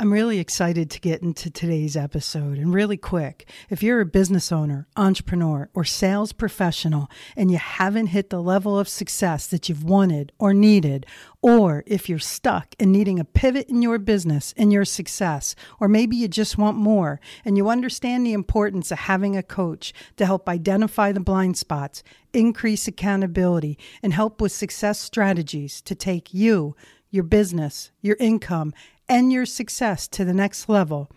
I'm really excited to get into today's episode. And really quick, if you're a business owner, entrepreneur, or sales professional and you haven't hit the level of success that you've wanted or needed, or if you're stuck and needing a pivot in your business and your success, or maybe you just want more and you understand the importance of having a coach to help identify the blind spots, increase accountability, and help with success strategies to take you, your business, your income, and your success to the next level.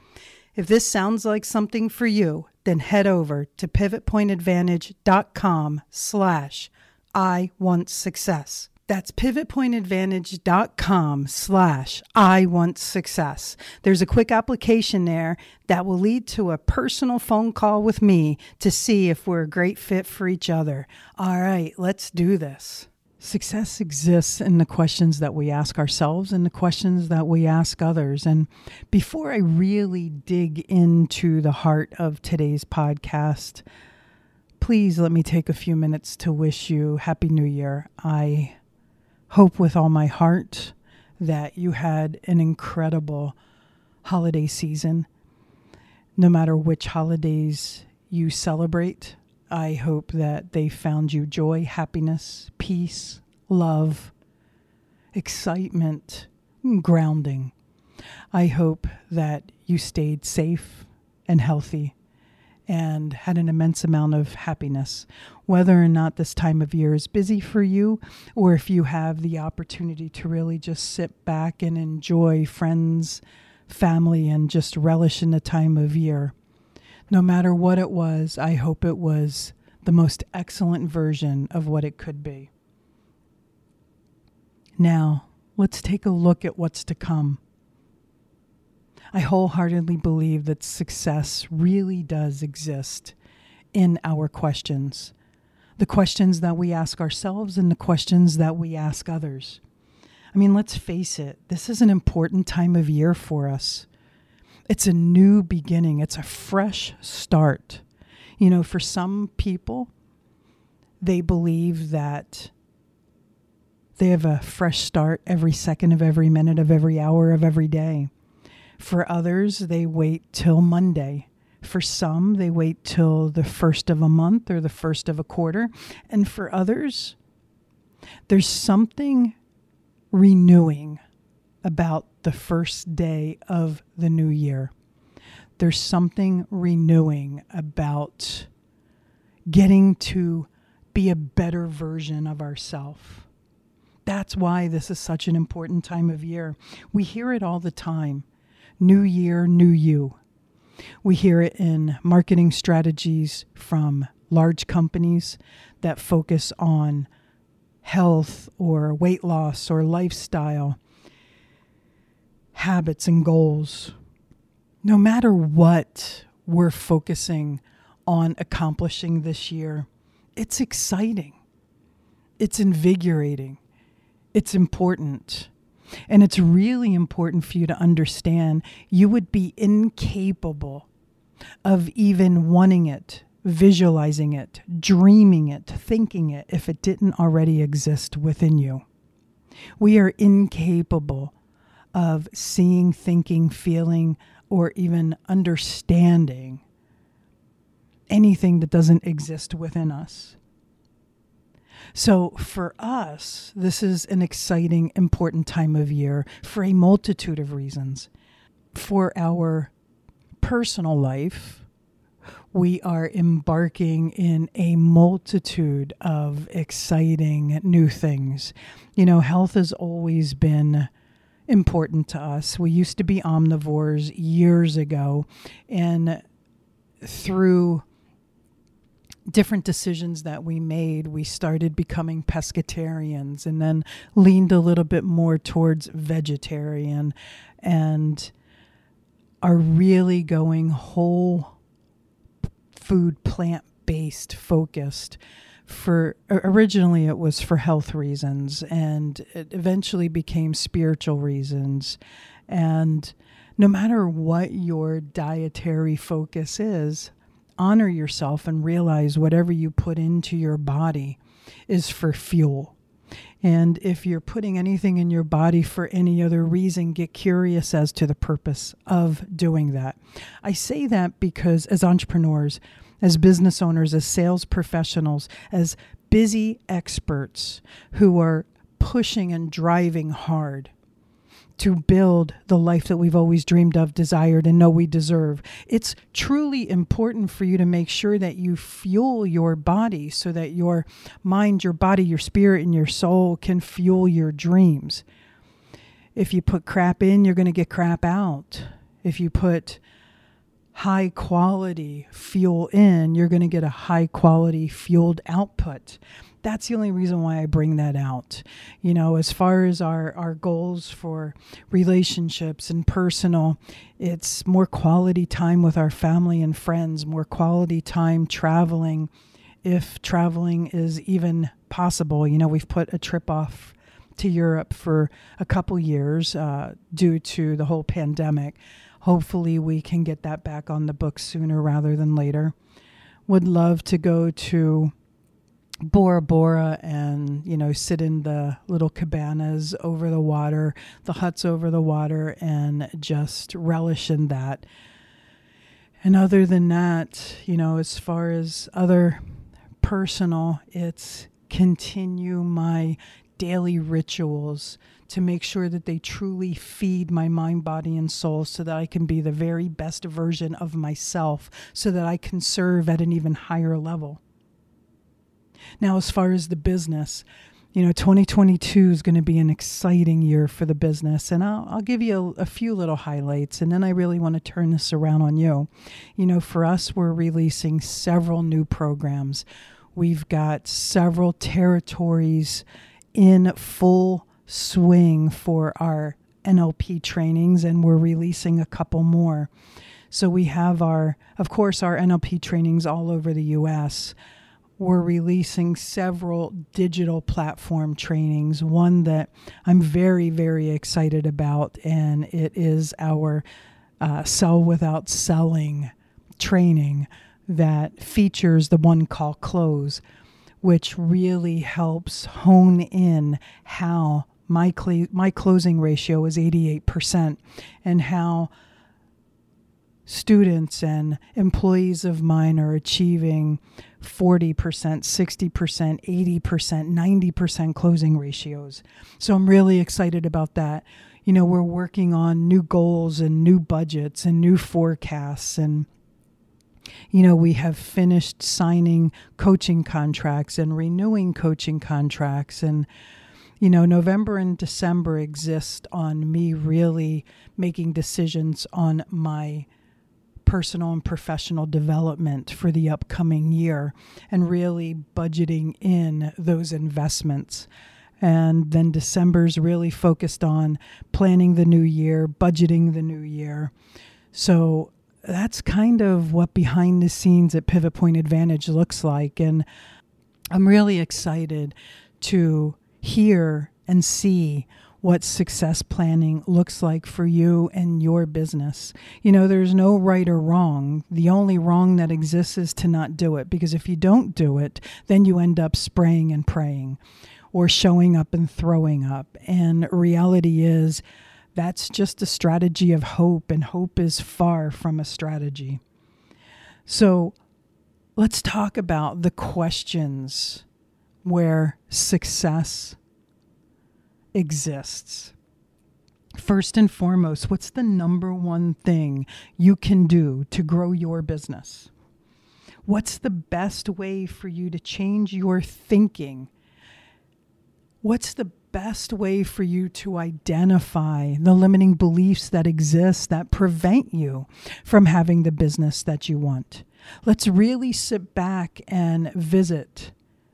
If this sounds like something for you, then head over to pivotpointadvantage.com slash I want success. That's pivotpointadvantage.com slash I want success. There's a quick application there that will lead to a personal phone call with me to see if we're a great fit for each other. All right, let's do this. Success exists in the questions that we ask ourselves and the questions that we ask others. And before I really dig into the heart of today's podcast, please let me take a few minutes to wish you Happy New Year. I hope with all my heart that you had an incredible holiday season. No matter which holidays you celebrate, I hope that they found you joy, happiness, peace, love, excitement, grounding. I hope that you stayed safe and healthy and had an immense amount of happiness. Whether or not this time of year is busy for you, or if you have the opportunity to really just sit back and enjoy friends, family, and just relish in the time of year no matter what it was, I hope it was the most excellent version of what it could be. Now, let's take a look at what's to come. I wholeheartedly believe that success really does exist in our questions the questions that we ask ourselves and the questions that we ask others. I mean, let's face it, this is an important time of year for us. It's a new beginning, it's a fresh start. You know, for some people, they believe that they have a fresh start every second of every minute of every hour of every day. For others, they wait till Monday. For some, they wait till the first of a month or the first of a quarter. And for others, there's something renewing about the first day of the new year. There's something renewing about getting to be a better version of ourselves. That's why this is such an important time of year. We hear it all the time New Year, New You. We hear it in marketing strategies from large companies that focus on health or weight loss or lifestyle habits and goals. No matter what we're focusing on accomplishing this year, it's exciting. It's invigorating. It's important. And it's really important for you to understand you would be incapable of even wanting it, visualizing it, dreaming it, thinking it if it didn't already exist within you. We are incapable of seeing, thinking, feeling, or even understanding anything that doesn't exist within us. So, for us, this is an exciting, important time of year for a multitude of reasons. For our personal life, we are embarking in a multitude of exciting new things. You know, health has always been important to us. We used to be omnivores years ago, and through different decisions that we made, we started becoming pescatarians and then leaned a little bit more towards vegetarian and are really going whole food, plant based focused. For originally, it was for health reasons, and it eventually became spiritual reasons. And no matter what your dietary focus is, honor yourself and realize whatever you put into your body is for fuel. And if you're putting anything in your body for any other reason, get curious as to the purpose of doing that. I say that because as entrepreneurs, as business owners, as sales professionals, as busy experts who are pushing and driving hard, to build the life that we've always dreamed of, desired, and know we deserve. It's truly important for you to make sure that you fuel your body so that your mind, your body, your spirit, and your soul can fuel your dreams. If you put crap in, you're going to get crap out. If you put high quality fuel in, you're going to get a high quality fueled output that's the only reason why I bring that out. You know, as far as our, our goals for relationships and personal, it's more quality time with our family and friends, more quality time traveling, if traveling is even possible. You know, we've put a trip off to Europe for a couple years uh, due to the whole pandemic. Hopefully, we can get that back on the books sooner rather than later. Would love to go to Bora Bora and you know sit in the little cabanas over the water, the huts over the water, and just relish in that. And other than that, you know, as far as other personal, it's continue my daily rituals to make sure that they truly feed my mind, body, and soul so that I can be the very best version of myself, so that I can serve at an even higher level. Now, as far as the business, you know, 2022 is going to be an exciting year for the business. And I'll, I'll give you a, a, few little highlights. And then I really want to turn this around on you. You know, for us, we're releasing several new programs. We've got several territories in full swing for our NLP trainings, and we're releasing a couple more. So we have our, of course, our NLP trainings all over the US we're releasing several digital platform trainings. One that I'm very, very excited about, and it is our uh, Sell Without Selling training that features the one call close, which really helps hone in how my, cl- my closing ratio is 88% and how students and employees of mine are achieving 40%, 60%, 80%, 90% closing ratios. So I'm really excited about that. You know, we're working on new goals and new budgets and new forecasts and you know, we have finished signing coaching contracts and renewing coaching contracts and you know, November and December exist on me really making decisions on my personal and professional development for the upcoming year and really budgeting in those investments. And then December's really focused on planning the new year, budgeting the new year. So that's kind of what behind the scenes at Pivot Point Advantage looks like. And I'm really excited to hear and see what success planning looks like for you and your business. You know, there's no right or wrong. The only wrong that exists is to not do it because if you don't do it, then you end up spraying and praying or showing up and throwing up. And reality is that's just a strategy of hope, and hope is far from a strategy. So let's talk about the questions where success exists. First and foremost, what's the number one thing you can do to grow your business? What's the best way for you to change your thinking? What's the best way for you to identify the limiting beliefs that exist that prevent you from having the business that you want? Let's really sit back and visit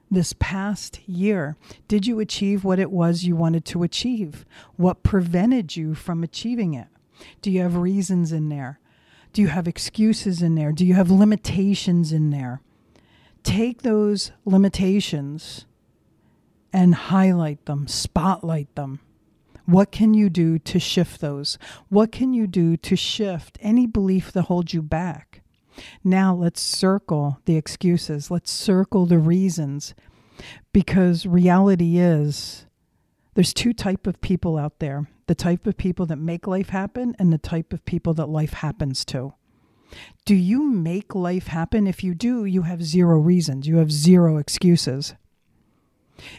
this past year. Did you achieve what it was you wanted to achieve? What prevented you from achieving it? Do you have reasons in there? Do you have excuses in there? Do you have limitations in there? Take those limitations and highlight them, spotlight them. What can you do to shift those? What can you do to shift any belief that holds you back? Now let's circle the excuses. Let's circle the reasons because reality is there's two type of people out there. The type of people that make life happen and the type of people that life happens to. Do you make life happen? If you do, you have zero reasons. You have zero excuses.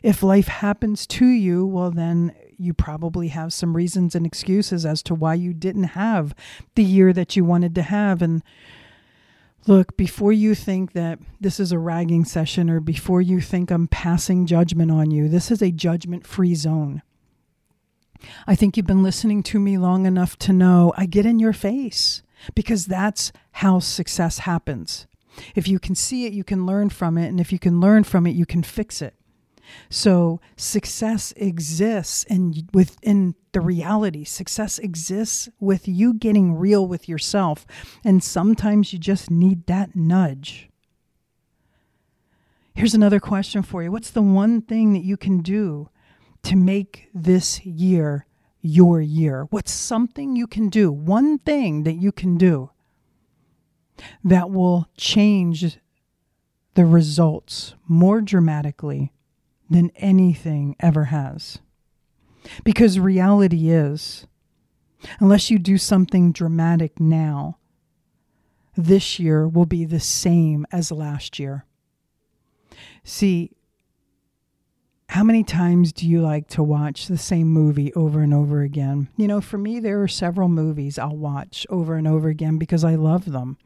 If life happens to you, well, then you probably have some reasons and excuses as to why you didn't have the year that you wanted to have. And look, before you think that this is a ragging session or before you think I'm passing judgment on you, this is a judgment free zone. I think you've been listening to me long enough to know I get in your face because that's how success happens. If you can see it, you can learn from it. And if you can learn from it, you can fix it. So success exists and within the reality. Success exists with you getting real with yourself. And sometimes you just need that nudge. Here's another question for you. What's the one thing that you can do to make this year your year? What's something you can do? One thing that you can do that will change the results more dramatically than anything ever has. Because reality is, unless you do something dramatic now, this year will be the same as last year. See, how many times do you like to watch the same movie over and over again? You know, for me, there are several movies I'll watch over and over again because I love them.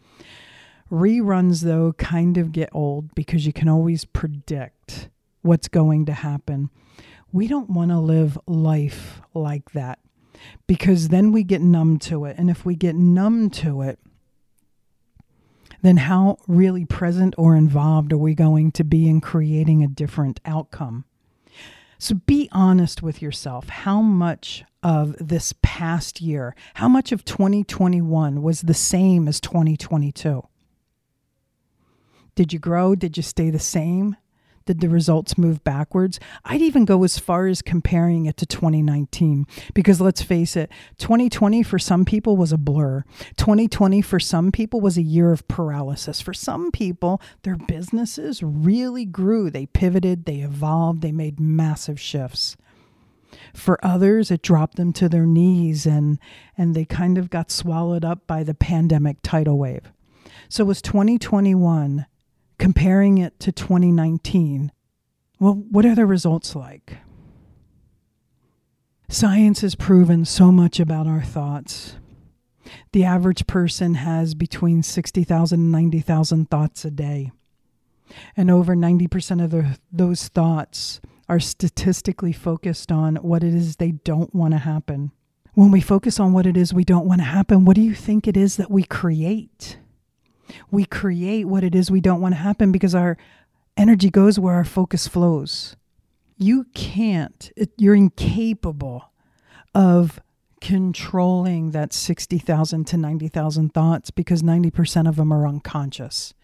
Reruns, though, kind of get old because you can always predict what's going to happen. We don't want to live life like that because then we get numb to it. And if we get numb to it, then how really present or involved are we going to be in creating a different outcome? So be honest with yourself. How much of this past year, how much of 2021 was the same as 2022? Did you grow? Did you stay the same? Did the results move backwards? I'd even go as far as comparing it to 2019 because let's face it, 2020 for some people was a blur. 2020 for some people was a year of paralysis. For some people, their businesses really grew. They pivoted, they evolved, they made massive shifts. For others, it dropped them to their knees and, and they kind of got swallowed up by the pandemic tidal wave. So was 2021 comparing it to 2019, well, what are the results like? Science has proven so much about our thoughts. The average person has between 60,000 and 90,000 thoughts a day. And over 90% of the, those thoughts are statistically focused on what it is they don't want to happen. When we focus on what it is we don't want to happen, what do you think it is that we create? We create what it is we don't want to happen because our energy goes where our focus flows. You can't, it, you're incapable of controlling that 60,000 to 90,000 thoughts because 90% of them are unconscious.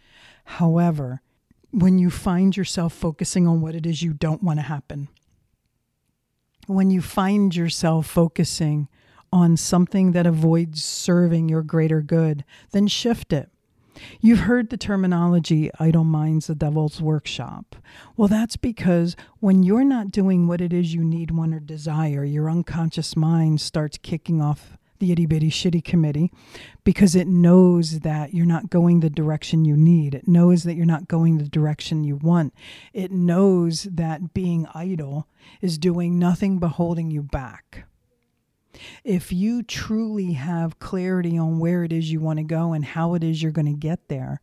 However, when you find yourself focusing on what it is you don't want to happen, when you find yourself focusing on something that avoids serving your greater good, then shift it. You've heard the terminology idle minds, the devil's workshop. Well, that's because when you're not doing what it is you need, want, or desire, your unconscious mind starts kicking off the itty bitty shitty committee because it knows that you're not going the direction you need. It knows that you're not going the direction you want. It knows that being idle is doing nothing but holding you back. If you truly have clarity on where it is you want to go and how it is you're going to get there,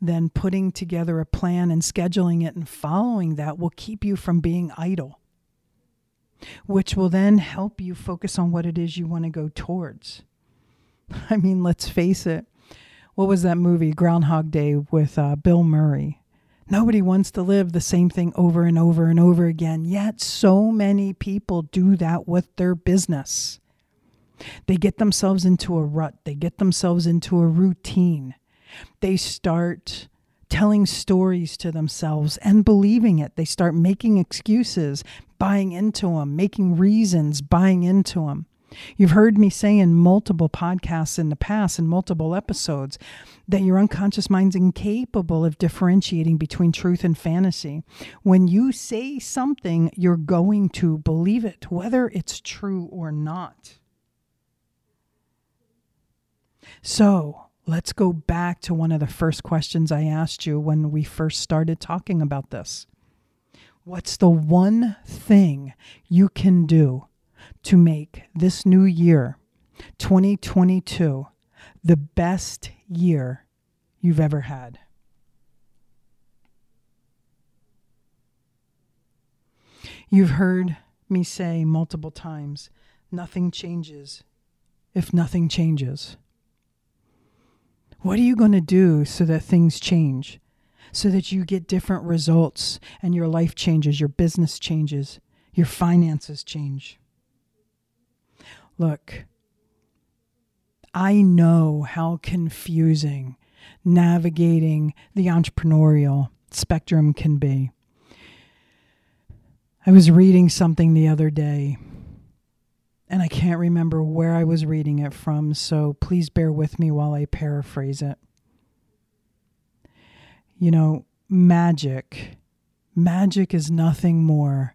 then putting together a plan and scheduling it and following that will keep you from being idle, which will then help you focus on what it is you want to go towards. I mean, let's face it, what was that movie, Groundhog Day, with uh, Bill Murray? Nobody wants to live the same thing over and over and over again. Yet, so many people do that with their business. They get themselves into a rut, they get themselves into a routine. They start telling stories to themselves and believing it. They start making excuses, buying into them, making reasons, buying into them. You've heard me say in multiple podcasts in the past, in multiple episodes, that your unconscious mind's incapable of differentiating between truth and fantasy. When you say something, you're going to believe it, whether it's true or not. So let's go back to one of the first questions I asked you when we first started talking about this. What's the one thing you can do to make this new year, 2022, the best year you've ever had. You've heard me say multiple times nothing changes if nothing changes. What are you going to do so that things change? So that you get different results and your life changes, your business changes, your finances change. Look, I know how confusing navigating the entrepreneurial spectrum can be. I was reading something the other day, and I can't remember where I was reading it from, so please bear with me while I paraphrase it. You know, magic. Magic is nothing more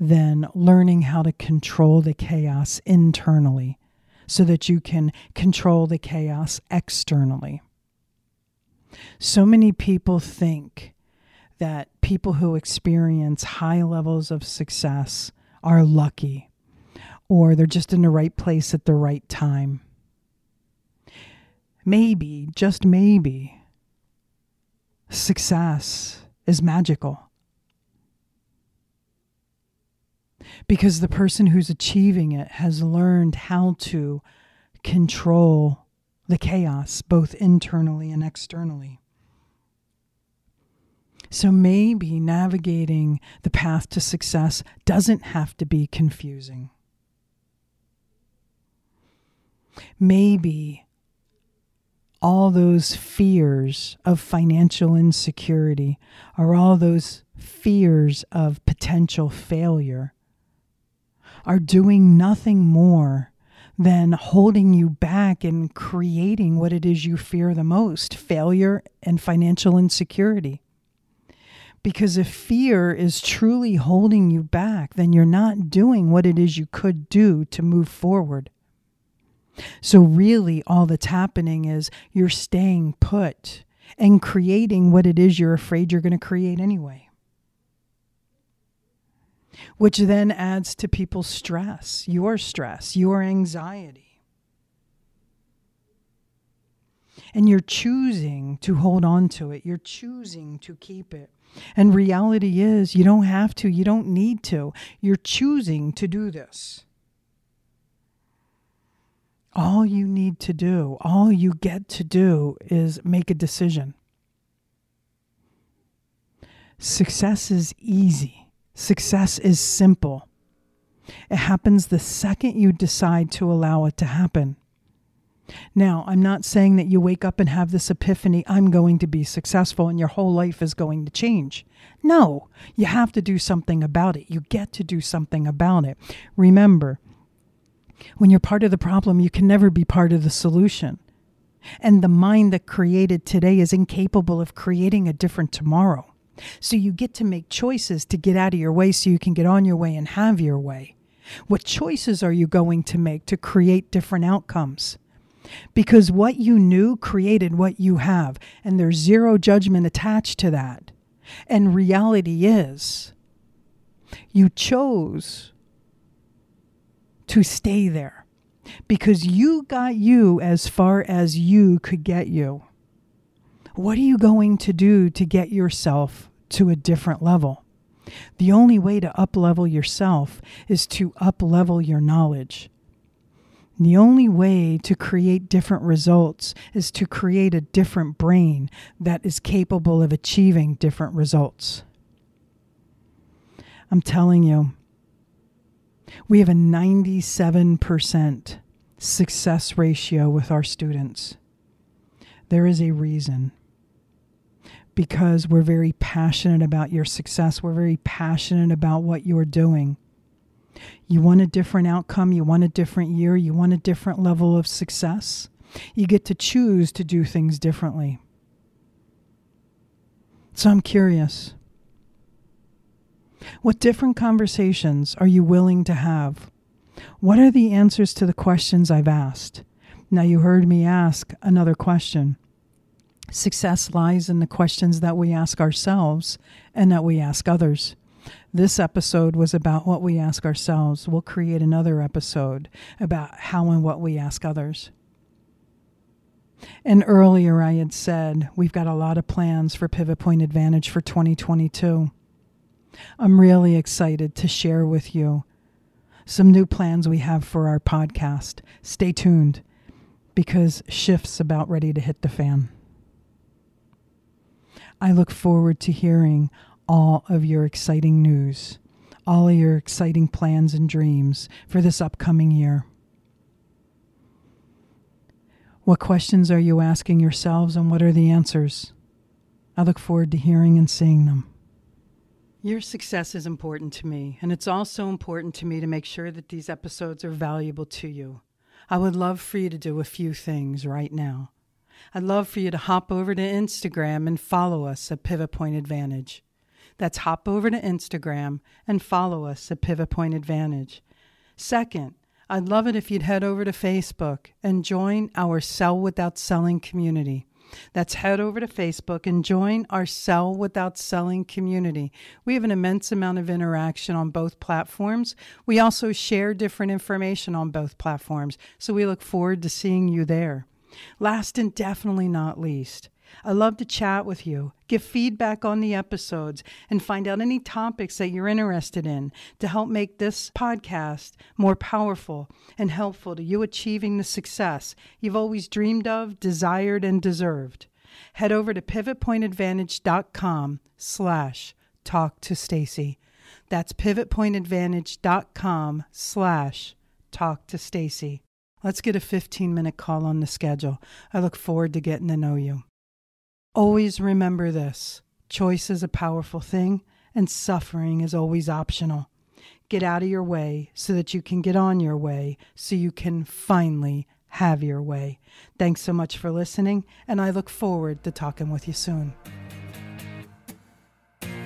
than learning how to control the chaos internally so that you can control the chaos externally. So many people think that people who experience high levels of success are lucky or they're just in the right place at the right time. Maybe, just maybe, success is magical. Because the person who's achieving it has learned how to control the chaos, both internally and externally. So maybe navigating the path to success doesn't have to be confusing. Maybe all those fears of financial insecurity or all those fears of potential failure are doing nothing more than holding you back and creating what it is you fear the most failure and financial insecurity. Because if fear is truly holding you back, then you're not doing what it is you could do to move forward. So, really, all that's happening is you're staying put and creating what it is you're afraid you're going to create anyway which then adds to people's stress, your stress, your anxiety. And you're choosing to hold on to it, you're choosing to keep it. And reality is, you don't have to, you don't need to. You're choosing to do this. All you need to do, all you get to do is make a decision. Success is easy. Success is simple. It happens the second you decide to allow it to happen. Now, I'm not saying that you wake up and have this epiphany, I'm going to be successful and your whole life is going to change. No, you have to do something about it. You get to do something about it. Remember, when you're part of the problem, you can never be part of the solution. And the mind that created today is incapable of creating a different tomorrow. So you get to make choices to get out of your way so you can get on your way and have your way. What choices are you going to make to create different outcomes? Because what you knew created what you have, and there's zero judgment attached to that. And reality is, you chose to stay there because you got you as far as you could get you. What are you going to do to get yourself to a different level. The only way to up level yourself is to up level your knowledge. The only way to create different results is to create a different brain that is capable of achieving different results. I'm telling you, we have a 97% success ratio with our students. There is a reason. Because we're very passionate about your success, we're very passionate about what you're doing. You want a different outcome, you want a different year, you want a different level of success. You get to choose to do things differently. So I'm curious. What different conversations are you willing to have? What are the answers to the questions I've asked? Now, you heard me ask another question. Success lies in the questions that we ask ourselves and that we ask others. This episode was about what we ask ourselves. We'll create another episode about how and what we ask others. And earlier, I had said we've got a lot of plans for Pivot Point Advantage for 2022. I'm really excited to share with you some new plans we have for our podcast. Stay tuned because shift's about ready to hit the fan. I look forward to hearing all of your exciting news, all of your exciting plans and dreams for this upcoming year. What questions are you asking yourselves and what are the answers? I look forward to hearing and seeing them. Your success is important to me, and it's also important to me to make sure that these episodes are valuable to you. I would love for you to do a few things right now. I'd love for you to hop over to Instagram and follow us at Pivot Point Advantage. That's hop over to Instagram and follow us at Pivot Point Advantage. Second, I'd love it if you'd head over to Facebook and join our Sell Without Selling community. That's head over to Facebook and join our Sell Without Selling community. We have an immense amount of interaction on both platforms. We also share different information on both platforms, so we look forward to seeing you there. Last and definitely not least, I love to chat with you, give feedback on the episodes, and find out any topics that you're interested in to help make this podcast more powerful and helpful to you achieving the success you've always dreamed of, desired, and deserved. Head over to pivotpointadvantage.com slash talk to Stacy. That's pivotpointadvantage.com slash talk to Stacy. Let's get a 15 minute call on the schedule. I look forward to getting to know you. Always remember this choice is a powerful thing, and suffering is always optional. Get out of your way so that you can get on your way, so you can finally have your way. Thanks so much for listening, and I look forward to talking with you soon.